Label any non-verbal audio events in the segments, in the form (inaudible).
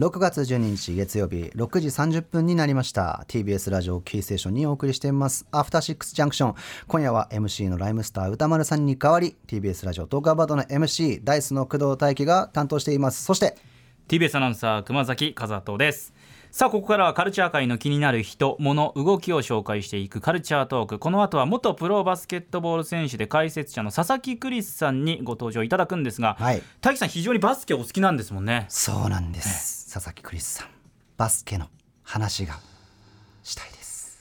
6月12日月曜日6時30分になりました。TBS ラジオキーステーションにお送りしています。アフターシックスジャンクション。今夜は MC のライムスター歌丸さんに代わり TBS ラジオトークアバードの MC ダイスの工藤大輝が担当しています。そして TBS アナウンサー熊崎和人です。さあここからはカルチャー界の気になる人物動きを紹介していくカルチャートーク。この後は元プロバスケットボール選手で解説者の佐々木クリスさんにご登場いただくんですが、はい、大樹さん非常にバスケお好きなんですもんね。そうなんです、佐々木クリスさんバスケの話がしたいです。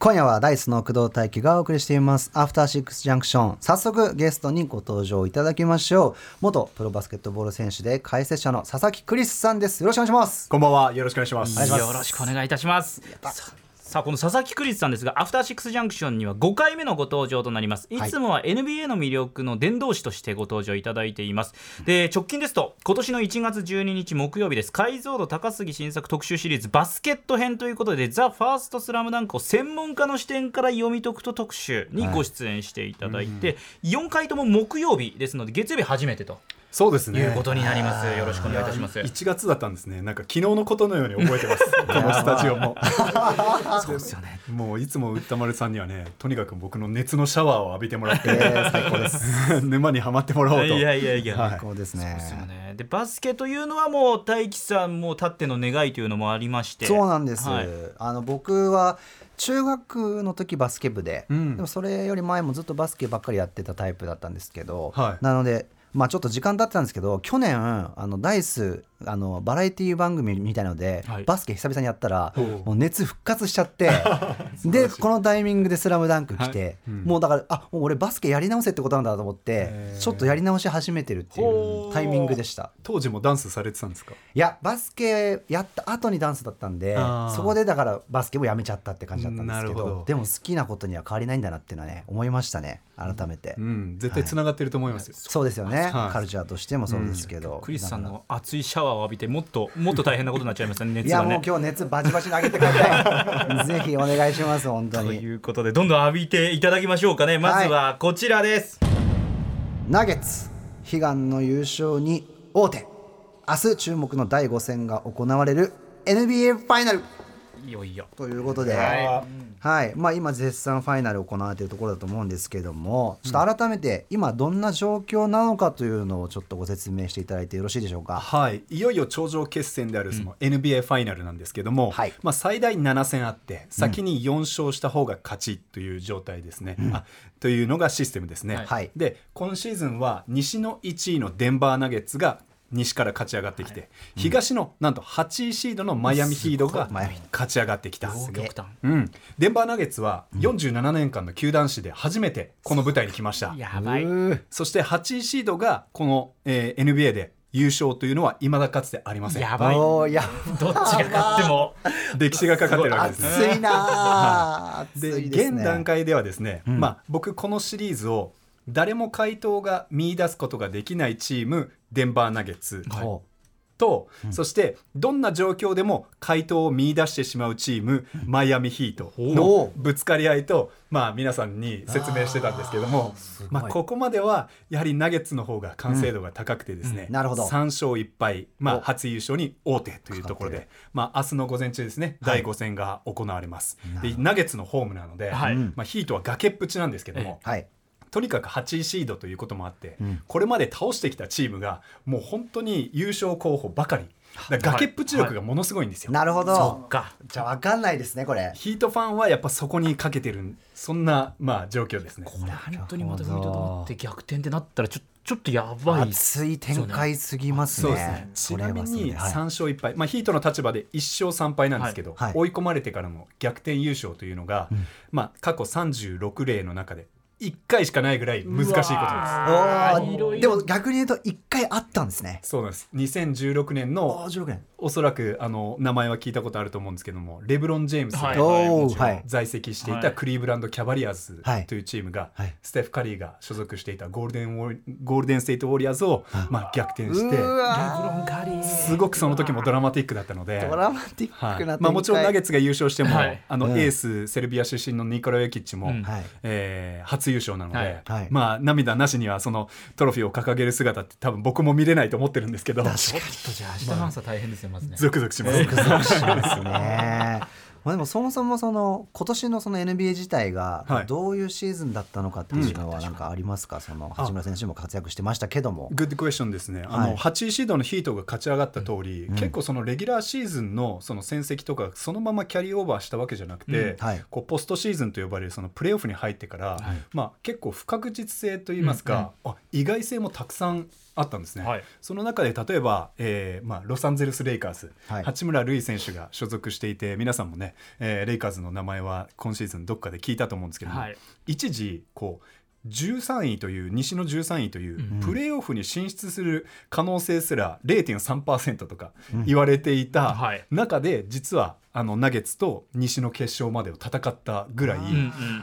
今夜はダイスの工藤大輝がお送りしています。アフターシックスジャンクション早速ゲストにご登場いただきましょう。元プロバスケットボール選手で解説者の佐々木クリスさんです。よろしくお願いします。こんばんはよろしくお願いします。よろしくお願いいたしますさあこの佐々木クリスさんですがアフターシックスジャンクションには5回目のご登場となります。い。つもは NBA の魅力の伝道師としてご登場いただいています。で直近ですと今年の1月12日木曜日です。解像度高杉新作特集シリーズバスケット編ということでザ・ファーストスラムダンクを専門家の視点から読み解くと特集にご出演していただいて、はい、4回とも木曜日ですので月曜日初めてとそうですね。いうことになります。よろしくお願いいたします。1月だったんですね。なんか昨日のことのように覚えてます。この (laughs) スタジオも。そうですよね。もういつも歌丸さんにはね、とにかく僕の熱のシャワーを浴びてもらって、最高です。(laughs) 沼にはまってもらおうと。いやいやいや、最高ですね。ですよね。でバスケというのはもう大樹さんもたっての願いというのもありまして。そうなんです。はい、あの僕は。中学の時バスケ部で、うん、でもそれより前もずっとバスケばっかりやってたタイプだったんですけど、はい、なのでまあ、ちょっと時間経ってたんですけど去年あのダイスあのバラエティー番組みたいので、はい、バスケ久々にやったらもう熱復活しちゃって (laughs) でこのタイミングで「スラムダンク来て、はい。うん、もうだからあもう俺バスケやり直せってことなんだと思ってちょっとやり直し始めてるっていうタイミングでした。当時もダンスされてたんですか？いやバスケやった後にダンスだったんでそこでだからバスケもやめちゃったって感じだったんですけどでも好きなことには変わりないんだなっていうのはね思いましたね改めて、うん、絶対つながってると思いますよ、はい、そうですよね、カルチャーとしてもそうですけど、クリスさんの熱いシャワーを浴びてもっともっと大変なことになっちゃいましたね (laughs) 熱ね。いやもう今日熱バチバチ投げてください。(laughs) ぜひお願いします本当に。ということでどんどん浴びていただきましょうかね。まずはこちらです、はい、ナゲッツ悲願の優勝に王手。明日注目の第5戦が行われる NBA ファイナルいよいよ。ということで、はい、はい。まあ、今絶賛ファイナル行われているところだと思うんですけどもちょっと改めて今どんな状況なのかというのをちょっとご説明していただいてよろしいでしょうか？はい。いよいよ頂上決戦であるその NBA ファイナルなんですけども、うん、まあ、最大7戦あって先に4勝した方が勝ちという状態ですね、うん、あというのがシステムですね、はい、で今シーズンは西の1位のデンバーナゲッツが西から勝ち上がってきて、東のなんと8位シードのマイアミヒードが勝ち上がってきた、うん、デンバーナゲッツは47年間の球団史で初めてこの舞台に来ました、やばい。そして8位シードがこの、えー、NBA で優勝というのはいまだかつてありません。やばい。やどっちが勝っても。(laughs) 歴史がかかってるわけですね。熱いな、(laughs) で、現段階ではですね、うん、まあ僕このシリーズを誰も回答が見出すことができないチームデンバーナゲッツ、はい。と、うん、そしてどんな状況でも回答を見出してしまうチーム、うん、マイアミヒートのぶつかり合いと、まあ、皆さんに説明してたんですけどもまあ、ここまではやはりナゲッツの方が完成度が高くてですね、うん、なるほど。3勝1敗、まあ、初優勝に王手というところで、まあ、明日の午前中ですね、はい、第5戦が行われます。でナゲッツのホームなので、はい、まあ、ヒートは崖っぷちなんですけども。はいとにかく8位シードということもあって、うん、これまで倒してきたチームがもう本当に優勝候補ばかり。崖っぷち力がものすごいんですよ。はいはい、なるほど。じゃあ分かんないですねこれ。ヒートファンはやっぱそこにかけてるそんなまあ状況ですね。これ本当にまた踏みとどまって逆転ってなったらちょちょっとやばい熱い展開すぎますね。ねちなみに3勝1敗、まあ、ヒートの立場で1勝3敗なんですけど、はい、追い込まれてからの逆転優勝というのが、うん、まあ、過去36例の中で1回しかないぐらい難しいことです。でも逆に言うと1回あったんですね。そうなんです。2016年のおそらくあの名前は聞いたことあると思うんですけどもレブロン・ジェームスが在籍していたクリーブランド・キャバリアーズというチームが、ステフ・カリーが所属していたゴールデンウォゴールデン・ステイト・ウォリアーズを、まあ、逆転してすごくその時もドラマティックだったのでドラマティックな、まあ、もちろんナゲッツが優勝しても、あのエースセルビア出身のニコラ・ヨキッチも、えー、初初優勝なので、はい、まあ涙なしにはそのトロフィーを掲げる姿って多分僕も見れないと思ってるんですけど。ちょっとじゃあ明日の朝大変ですよまずね。ゾクゾクします、ゾクゾクしますねまあ、でもそもそもその今年のその NBA 自体がどういうシーズンだったのかっていうのは何かありますか、はい、その八村選手も活躍してましたけども。グッドクエスチョンですね、あの8位シードのヒートが勝ち上がった通り、うん、結構そのレギュラーシーズンのその戦績とかそのままキャリーオーバーしたわけじゃなくて、うん。はい、こうポストシーズンと呼ばれるそのプレーオフに入ってから、はい、まあ、結構不確実性といいますか、うんうん、あ意外性もたくさんあったんですね、はい、その中で例えば、えーまあ、ロサンゼルス・レイカーズ、はい、八村塁選手が所属していて皆さんもね、えー、レイカーズの名前は今シーズンどっかで聞いたと思うんですけども、はい、一時こう13位という西の13位というプレーオフに進出する可能性すら0.3%とか言われていた中で実はあのナゲッツと西の決勝までを戦ったぐらい、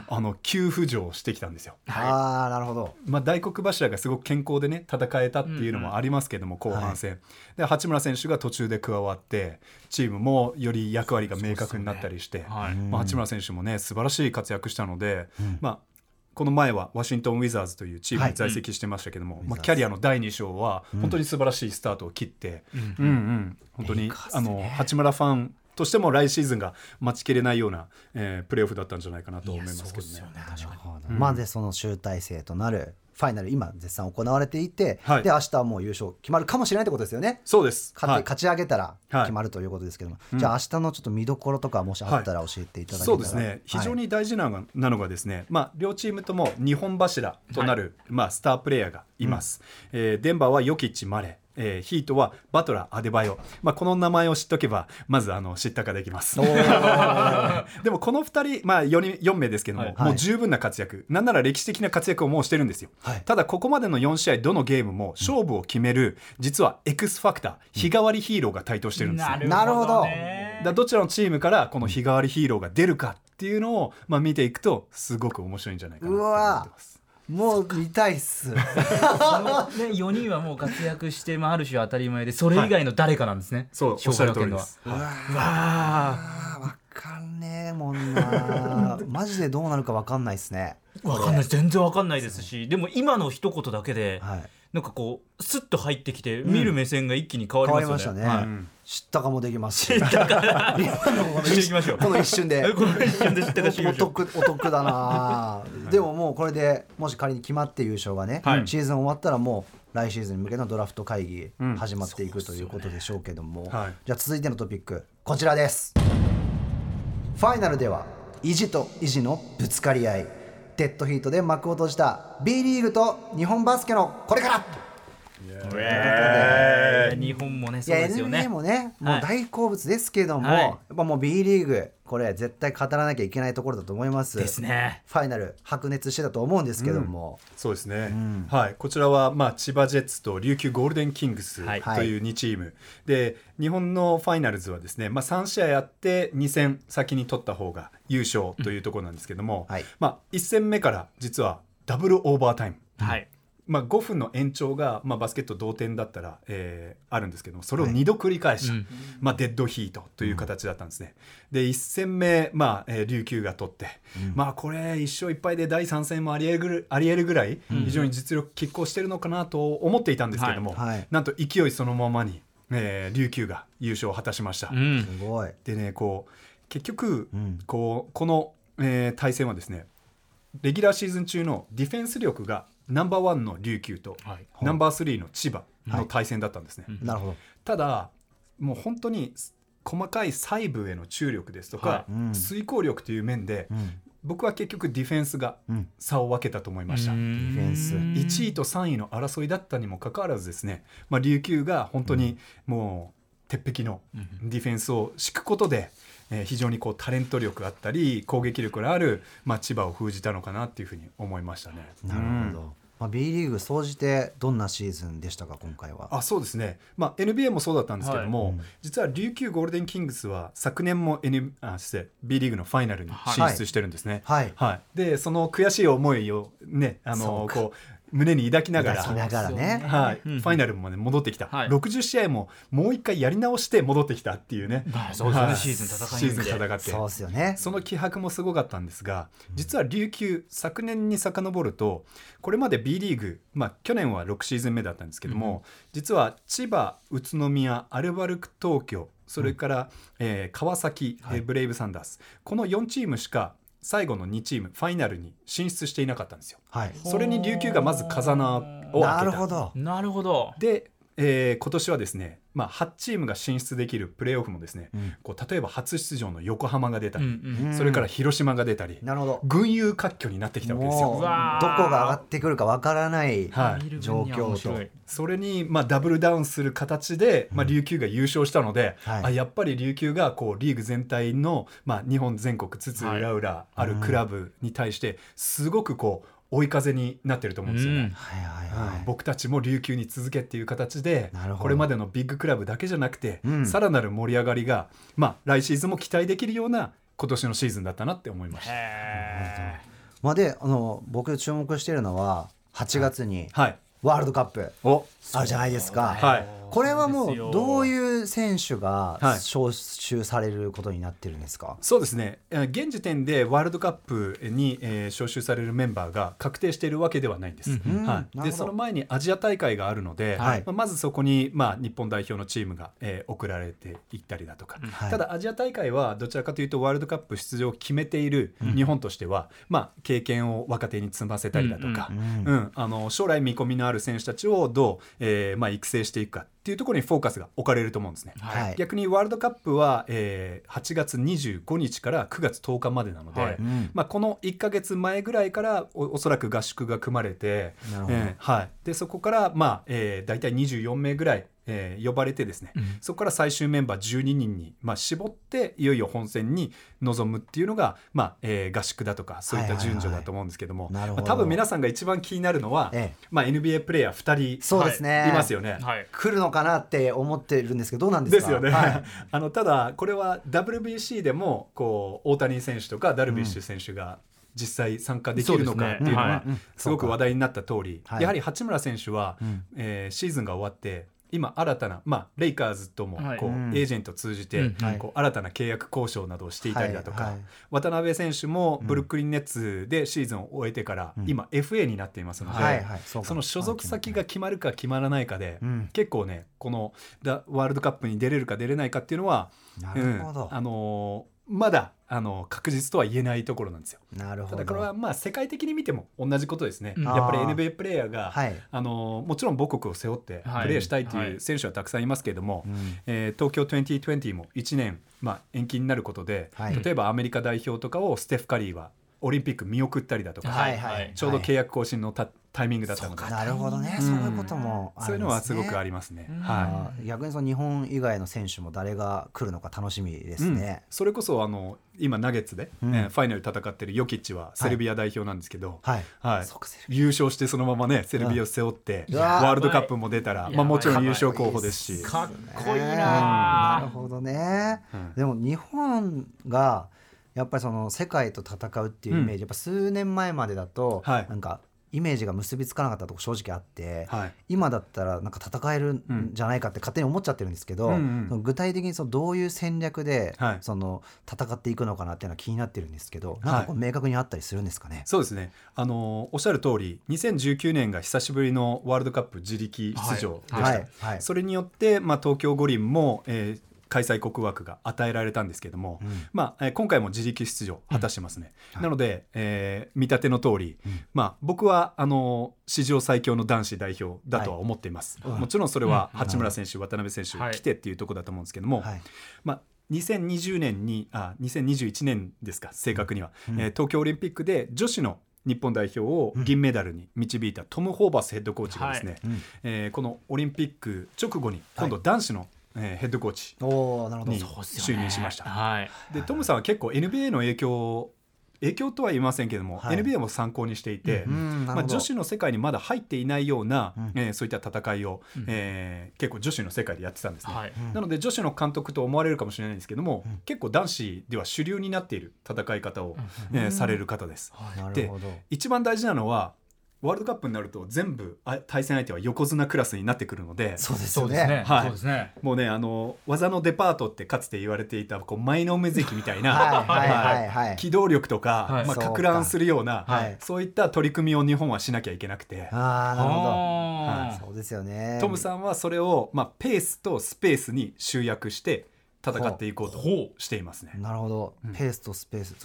あの急浮上してきたんですよ。ああなるほど、まあ、大黒柱がすごく健康でね戦えたっていうのもありますけども、後半戦、はい、で八村選手が途中で加わってチームもより役割が明確になったりして、まあ、八村選手もね素晴らしい活躍したので、うん、まあこの前はワシントン・ウィザーズというチームに在籍してましたけども、はいまあ、キャリアの第2章は本当に素晴らしいスタートを切って、うん、うんうん本当にあの八村ファンとしても来シーズンが待ちきれないような、えー、プレーオフだったんじゃないかなと思いますけどね。ねうん、まその集大成となるファイナル今絶賛行われていて、はい、で明日はもう優勝決まるかもしれないってことですよね。そうです。勝,、はい、勝ち上げたら決まるということですけども、はい、じゃあ明日のちょっと見どころとかもしあったら教えていただけたら、そうですね。非常に大事ななのがですね、まあ両チームとも日本柱となる、まあスタープレーヤーがいます。うん、えー、デンバーはヨキッチマレー。えー、ヒートはバトラー・アデバヨ、まあ、この名前を知っとけばまずあの知ったかできます。(laughs) でもこの2人、まあ4、4, 名ですけども、はい、もう十分な活躍。なんなら歴史的な活躍をもうしてるんですよ、はい、ただここまでの4試合どのゲームも勝負を決める、実はエクスファクター日替わりヒーローが台頭してるんですよ、なるほど。だどちらのチームからこの日替わりヒーローが出るかっていうのを、まあ、見ていくとすごく面白いんじゃないかなと思ってますもう見たいっす。(laughs) ね、4人はもう活躍して、まあ、ある種当たり前でそれ以外の誰かなんですね、はい、そうおっしゃる通りです、は。い、うわ分かんねえもんな。(laughs) マジでどうなるか分かんないっすね。分かんない全然分かんないですしでも今の一言だけで、はい、なんかこうスッと入ってきて、見る目線が一気に変わりますよね。ねはい、知ったかもできますし。だから今のこの (laughs) この一瞬で。この一瞬で知ったかお得お得だな。(laughs) でももうこれでもし仮に決まって優勝がね、はい、シーズン終わったらもう来シーズンに向けのドラフト会議始まっていくということでしょうけども、はい、じゃあ続いてのトピックこちらです。ファイナルでは意地と意地のぶつかり合い。デッドヒートで幕を閉じた B リーグと日本バスケのこれから。日本もねそうですよね。NBA もねもう大好物ですけども、はい、やっぱもう B リーグこれ絶対語らなきゃいけないところだと思います。ですね。ファイナル白熱してたと思うんですけども、うん、そうですね、うん、はい。こちらはまあ千葉ジェッツと琉球ゴールデンキングスという2チーム、はい、で日本のファイナルズはですね、まあ、3試合やって2戦先に取った方が優勝というところなんですけども、うん。はい、まあ、1戦目から実はダブルオーバータイム、はいまあ、5分の延長が、まあ、バスケット同点だったら、えー、あるんですけどそれを2度繰り返し、はい、まあ、デッドヒートという形だったんですね。で1戦目、まあえー、琉球が取って、うん、まあ、これ1勝1敗で第3戦もありえるありえるぐらい非常に実力拮抗してるのかなと思っていたんですけども、はい。はい、なんと勢いそのままに、えー、琉球が優勝を果たしました。うん、すごい。でねこう結局、うん、こうこの、えー、対戦はですねレギュラーシーズン中のディフェンス力がナンバーワンの琉球と、はい、ナンバースリーの千葉の対戦だったんですね。はい、なるほど。ただもう本当に細かい細部への注力ですとか、はい、遂行力という面で、うん、僕は結局ディフェンスが差を分けたと思いました、ディフェンス。1位と3位の争いだったにもかかわらずですね、まあ、琉球が本当にもう鉄壁のディフェンスを敷くことで、えー、非常にこうタレント力あったり攻撃力のある、まあ、千葉を封じたのかなっていうふうに思いましたね。なるほど、まあ、B リーグ総じてどんなシーズンでしたか今回は？あそうですね、まあ、NBA もそうだったんですけども、はい。うん、実は琉球ゴールデンキングスは昨年も、N、あ失礼 B リーグのファイナルに進出してるんですね。はい、はい、でその悔しい思いをねあのこう胸に抱きながら、ね、はい、ファイナルまで戻ってきた、はい、60試合ももう一回やり直して戻ってきたっていうね、まあ、そうですね、シーズン戦いシーズン戦って。そうですよね。その気迫もすごかったんですが実は琉球昨年に遡るとこれまで B リーグ、まあ、去年は6シーズン目だったんですけども、うん、実は千葉宇都宮アルバルク東京それから、うん、えー、川崎、はい、ブレイブサンダースこの4チームしか最後の2チームファイナルに進出していなかったんですよ。はい、それに琉球がまず風穴を開けた。なるほどなるほどで、えー、今年はですねまあ、8チームが進出できるプレーオフもですね、うん、こう例えば初出場の横浜が出たり、うんうん、それから広島が出たりなるほど。群雄割拠になってきたわけですよ。どこが上がってくるかわからない状況。と、はい、それにまあダブルダウンする形で、まあ、琉球が優勝したので、うんあやっぱり琉球がこうリーグ全体の、まあ、日本全国津々浦々あるクラブに対してすごくこう追い風になってると思うんですよね。僕たちも琉球に続けっていう形でこれまでのビッグクラブだけじゃなくて、うん、さらなる盛り上がりが、まあ、来シーズンも期待できるような今年のシーズンだったなって思いました。まあ、であの僕注目しているのは8月にワールドカップあるじゃないですか。はい。これはもうどういう選手が招集されることになってるんですか、はい、そうですね。現時点でワールドカップに、えー、招集されるメンバーが確定しているわけではないんです、うんはい、でその前にアジア大会があるので、はい、まあ、まずそこに、まあ、日本代表のチームが、えー、送られていったりだとか、ただアジア大会はどちらかというとワールドカップ出場を決めている日本としては、うん、まあ、経験を若手に積ませたりだとか、うん、うん、あの将来見込みのある選手たちをどう、えーまあ、育成していくかっていうところにフォーカスが置かれると思うんですね、はい、逆にワールドカップは、えー、8月25日から9月10日までなので、はい、まあ、この1か月前ぐらいからおおそらく合宿が組まれて、えーはい、でそこから、まあえー、大体24名ぐらいえー、呼ばれてですね、うん、そこから最終メンバー12人に、まあ、絞っていよいよ本戦に臨むっていうのが、まあえー、合宿だとかそういった順序だと思うんですけども、まあ、多分皆さんが一番気になるのは、ええ、まあ、NBA プレーヤー2人そうですね、いますよね、はい、来るのかなって思ってるんですけどどうなんですか？ですよね、はい、(laughs) あのただこれは WBC でもこう大谷選手とかダルビッシュ選手が、実際参加できるのかっていうのはすごく話題になった通り、やはり八村選手は、えー、シーズンが終わって今新たな、まあ、レイカーズともこう、はい、エージェントを通じて、こう新たな契約交渉などをしていたりだとか、はい。はい、渡辺選手もブルックリン・ネッツでシーズンを終えてから、うん、今 FA になっていますので、はい。はい、そその所属先が決まるか決まらないかで、うん、結構ねこのワールドカップに出れるか出れないかっていうのはなるほど、うん、あのーまだあの確実とは言えないところなんですよ。なるほど。ただこれはまあ世界的に見ても同じことですね。うん、やっぱり NBA プレーヤーが、はい、あのもちろん母国を背負ってプレーしたいという選手はたくさんいますけれども、はい、えー、東京2020も1年、まあ、延期になることで、はい、例えばアメリカ代表とかをステフ・カリーはオリンピック見送ったりだとか、はいはい、ちょうど契約更新のたタイミングだったのでなるほどね、うん、そういうことも、ね、そういうのはすごくありますね、うん、はい、逆にその日本以外の選手も誰が来るのか楽しみですね、うん、それこそあの今ナゲッツで、うん、えー、ファイナル戦ってるヨキッチはセルビア代表なんですけど、はい。はい、優勝してそのままねセルビアを背負って、ワールドカップも出たら、まあ、もちろん優勝候補ですし。かっこいいな、なるほどね、でも日本がやっぱりその世界と戦うっていうイメージ、やっぱ数年前までだと、なんかイメージが結びつかなかったとこ正直あって、はい、今だったらなんか戦えるんじゃないかって勝手に思っちゃってるんですけど、うんうん、具体的にそのどういう戦略で、その戦っていくのかなっていうのは気になってるんですけど、なんかこう明確にあったりするんですかね？そうですね。あのおっしゃる通り2019年が久しぶりのワールドカップ自力出場でした、それによって、まあ、東京五輪も、えー、開催国枠が与えられたんですけども、うん、まあ、えー、今回も自力出場果たしてますね、うん、なので、えー、見立ての通り、うん、まあ、僕はあの史上最強の男子代表だとは思っています、はい、もちろんそれは八村選手、渡辺選手、来てっていうところだと思うんですけども、はい、まあ2020年にあ2021年ですか正確には、うん、えー、東京オリンピックで女子の日本代表を銀メダルに導いたトム・ホーバスヘッドコーチがですね、はい、えー、このオリンピック直後に今度男子のえー、ヘッドコーチに就任しました。はい、でトムさんは結構 NBA の影響影響とは言いませんけども、はい、NBA も参考にしていて、うん、まあ、女子の世界にまだ入っていないような、うん、えー、そういった戦いを、うん、えー、結構女子の世界でやってたんですね、はい、なので女子の監督と思われるかもしれないんですけども、うん、結構男子では主流になっている戦い方を、えー、される方です。で一番大事なのはワールドカップになると全部対戦相手は横綱クラスになってくるので。そうですね。はい、ね。もうねあの技のデパートってかつて言われていたこう舞の海関みたいな機動力とか、はい、まあ、か。乱するようなそういった取り組みを日本はしなきゃいけなくて。あなるほど、はい、そうですよね。トムさんはそれを、まあ、ペースとスペースに集約して戦っていこうとしていますね。なるほど、うん、ペースとスペース。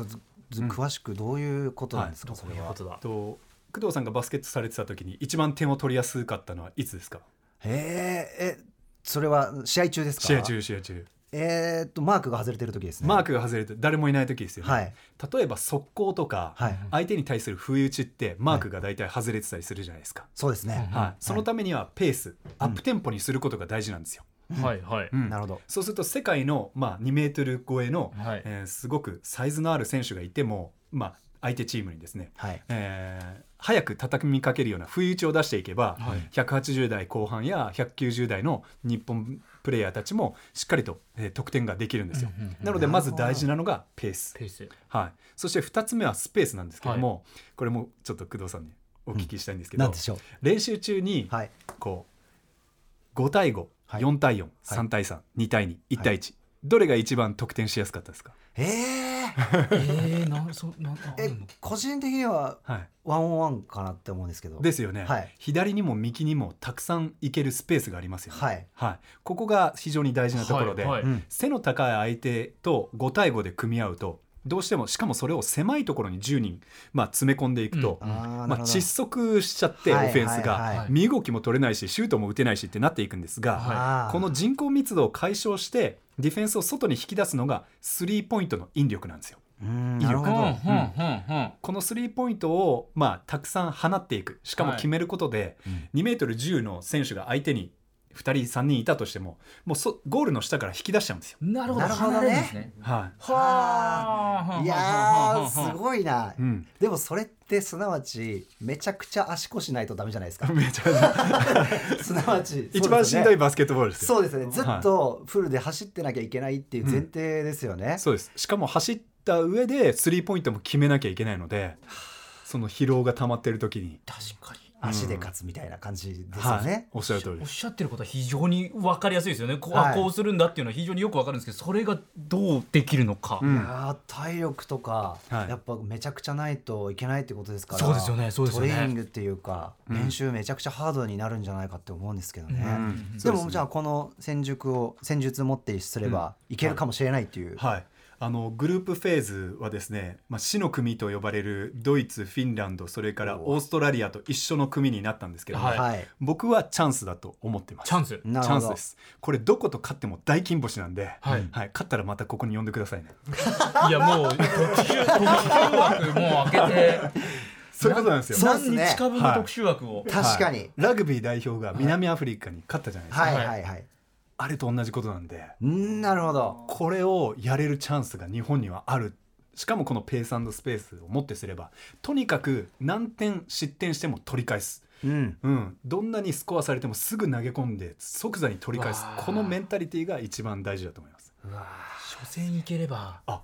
詳しくどういうことなんですか、うん、それは。と工藤さんがバスケットされてた時に一番点を取りやすかったのはいつですか？へえそれは試合中ですか？試合中試合中。えー、っとマークが外れてる時ですね。マークが外れて誰もいない時ですよね、はい、例えば速攻とか、はい、相手に対する不意打ちってマークが大体外れてたりするじゃないですか、はい、そうですね、はい、そのためにはペース、アップテンポにすることが大事なんですよ、はいはい、うん、なるほど。そうすると世界の、まあ、2メートル超えの、はい、えー、すごくサイズのある選手がいても、まあ、相手チームにですね、はい。えー、早く畳みかけるような不意打ちを出していけば、はい、180代後半や190代の日本プレイヤーたちもしっかりと、えー、得点ができるんですよ。うんうんうん、なのでまず大事なのがペース。ペース、はい、そして2つ目はスペースなんですけども、はい、これもちょっと工藤さんにお聞きしたいんですけど、うん、練習中にこう5対5、はい、4対4、3対3、2対2、1対1、どれが一番得点しやすかったですか？えー、えー、なそなえ個人的にはワンオンワンかなって思うんですけど。ですよね、はい、左にも右にもたくさんいけるスペースがありますよね、はい。はい、ここが非常に大事なところで、はいはい、背の高い相手と5対5で組み合うとどうしてもしかもそれを狭いところに10人、まあ、詰め込んでいくと、うん、まあ、窒息しちゃってオフェンスが。身動きも取れないしシュートも打てないしってなっていくんですが、この人口密度を解消してディフェンスを外に引き出すのがスリーポイントの引力なんですよ。威力、このスリーポイントを、まあ、たくさん放っていく。しかも決めることで、はい、2メートル10の選手が相手に2人3人いたとしてももうそゴールの下から引き出しちゃうんですよ。なるほど。ね。はい、はあ。いやすごいな、うん、でもそれってすなわちめちゃくちゃ足腰ないとダメじゃないですか。(laughs) めちゃくちゃ。すなわち、(laughs) 一番しんどいバスケットボールですそうですね。ずっとフルで走ってなきゃいけないっていう前提ですよね。うん、そうです。しかも走った上でスリーポイントも決めなきゃいけないのでその疲労が溜まってる時に。確かに足で勝つみたいな感じですよね、はい、おっしゃる通りおっしゃってることは非常に分かりやすいですよね。こう,、はい、こうするんだっていうのは非常によく分かるんですけどそれがどうできるのか、うん、いや体力とか、はい、やっぱめちゃくちゃないといけないってことですからそうですよねそうですよね。トレーニングっていうか、うん、練習めちゃくちゃハードになるんじゃないかって思うんですけどね、うん、でもじゃあこの戦術を戦術持ってすればいけるかもしれないっていう、はいあのグループフェーズはですね、まあ、死の組と呼ばれるドイツフィンランドそれからオーストラリアと一緒の組になったんですけども、はい、僕はチャンスだと思ってます。チャンス。チャンスです。これどこと勝っても大金星なんで、はい、はい、勝ったらまたここに呼んでくださいね。(laughs) いやもう特集特集枠もう開けて。(laughs) そういうことなんですよ。何日か分の特集枠を、はい、確かに、ラグビー代表が南アフリカに勝ったじゃないですか。はい。はい。はい。あれと同じことなんで。なるほど。これをやれるチャンスが日本にはある。しかもこのペーススペースをもってすればとにかく何点失点しても取り返す、うん、うん、どんなにスコアされてもすぐ投げ込んで即座に取り返す。このメンタリティーが一番大事だと思います。初戦いければあ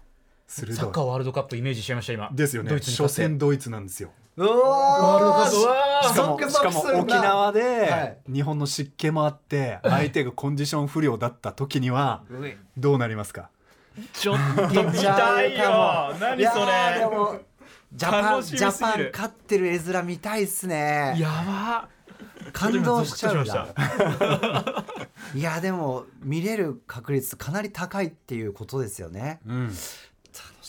サッカーワールドカップイメージしちゃいました今。ですよね。初戦ドイツなんですようわしかもしかも沖縄で日本の湿気もあって相手がコンディション不良だった時にはどうなりますか？ちょっと見たいよ。(laughs) 何それ。ジャパンジャパン勝ってる絵面見たいっすね。やば。感動しちゃう (laughs) いやでも見れる確率かなり高いっていうことですよね、うん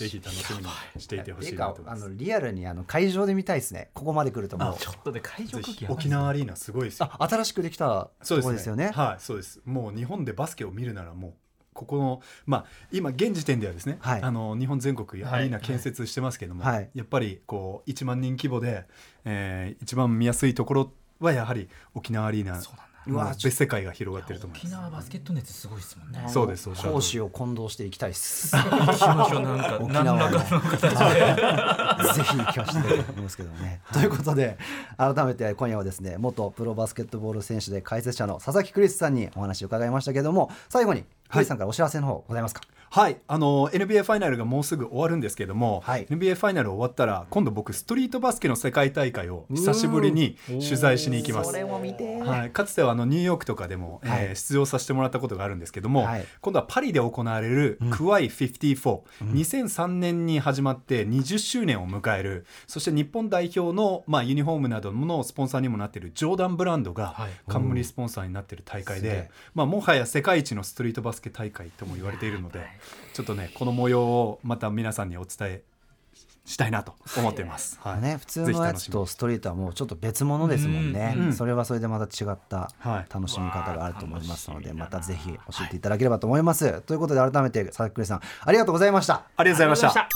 ぜひ楽しみにしていてほしいなとあのリアルにあの会場で見たいですね。ここまで来るとも。うちょっとで会場空気沖縄アリーナすごいですよ。新しくできたとこですよね、ね、はいそうです。もう日本でバスケを見るならもうここのまあ今現時点ではですね、はい、あの日本全国アリーナ建設してますけども、はい、やっぱりこう1万人規模で、えー、一番見やすいところはやはり沖縄アリーナうわ別世界が広がってると思います。沖縄バスケット熱すごいですもんね。そうです講師を混同していきたいです。行きましょうなんか沖縄の形で。ぜひ行きましょうと思いますけどね。ということで改めて今夜はですね元プロバスケットボール選手で解説者の佐々木クリスさんにお話を伺いましたけれども最後にクリスさんからお知らせの方ございますか？はいあの NBA ファイナルがもうすぐ終わるんですけども、はい、NBA ファイナル終わったら今度僕ストリートバスケの世界大会を久しぶりに取材しに行きます。はい、かつてはあのニューヨークとかでも、はい、えー、出場させてもらったことがあるんですけども、はい、今度はパリで行われるクワイ54、うん、2003年に始まって20周年を迎える。そして日本代表の、まあ、ユニフォームなどのスポンサーにもなっているジョーダンブランドが冠スポンサーになっている大会で、まあ、もはや世界一のストリートバスケ大会とも言われているので。ちょっとねこの模様をまた皆さんにお伝えしたいなと思っています。はい、ね普通のやつとストリートはもうちょっと別物ですもんね。んそれはそれでまた違った楽しみ方があると思いますので、またぜひ教えていただければと思います。はい、ということで改めて佐々木さんありがとうございました。ありがとうございました。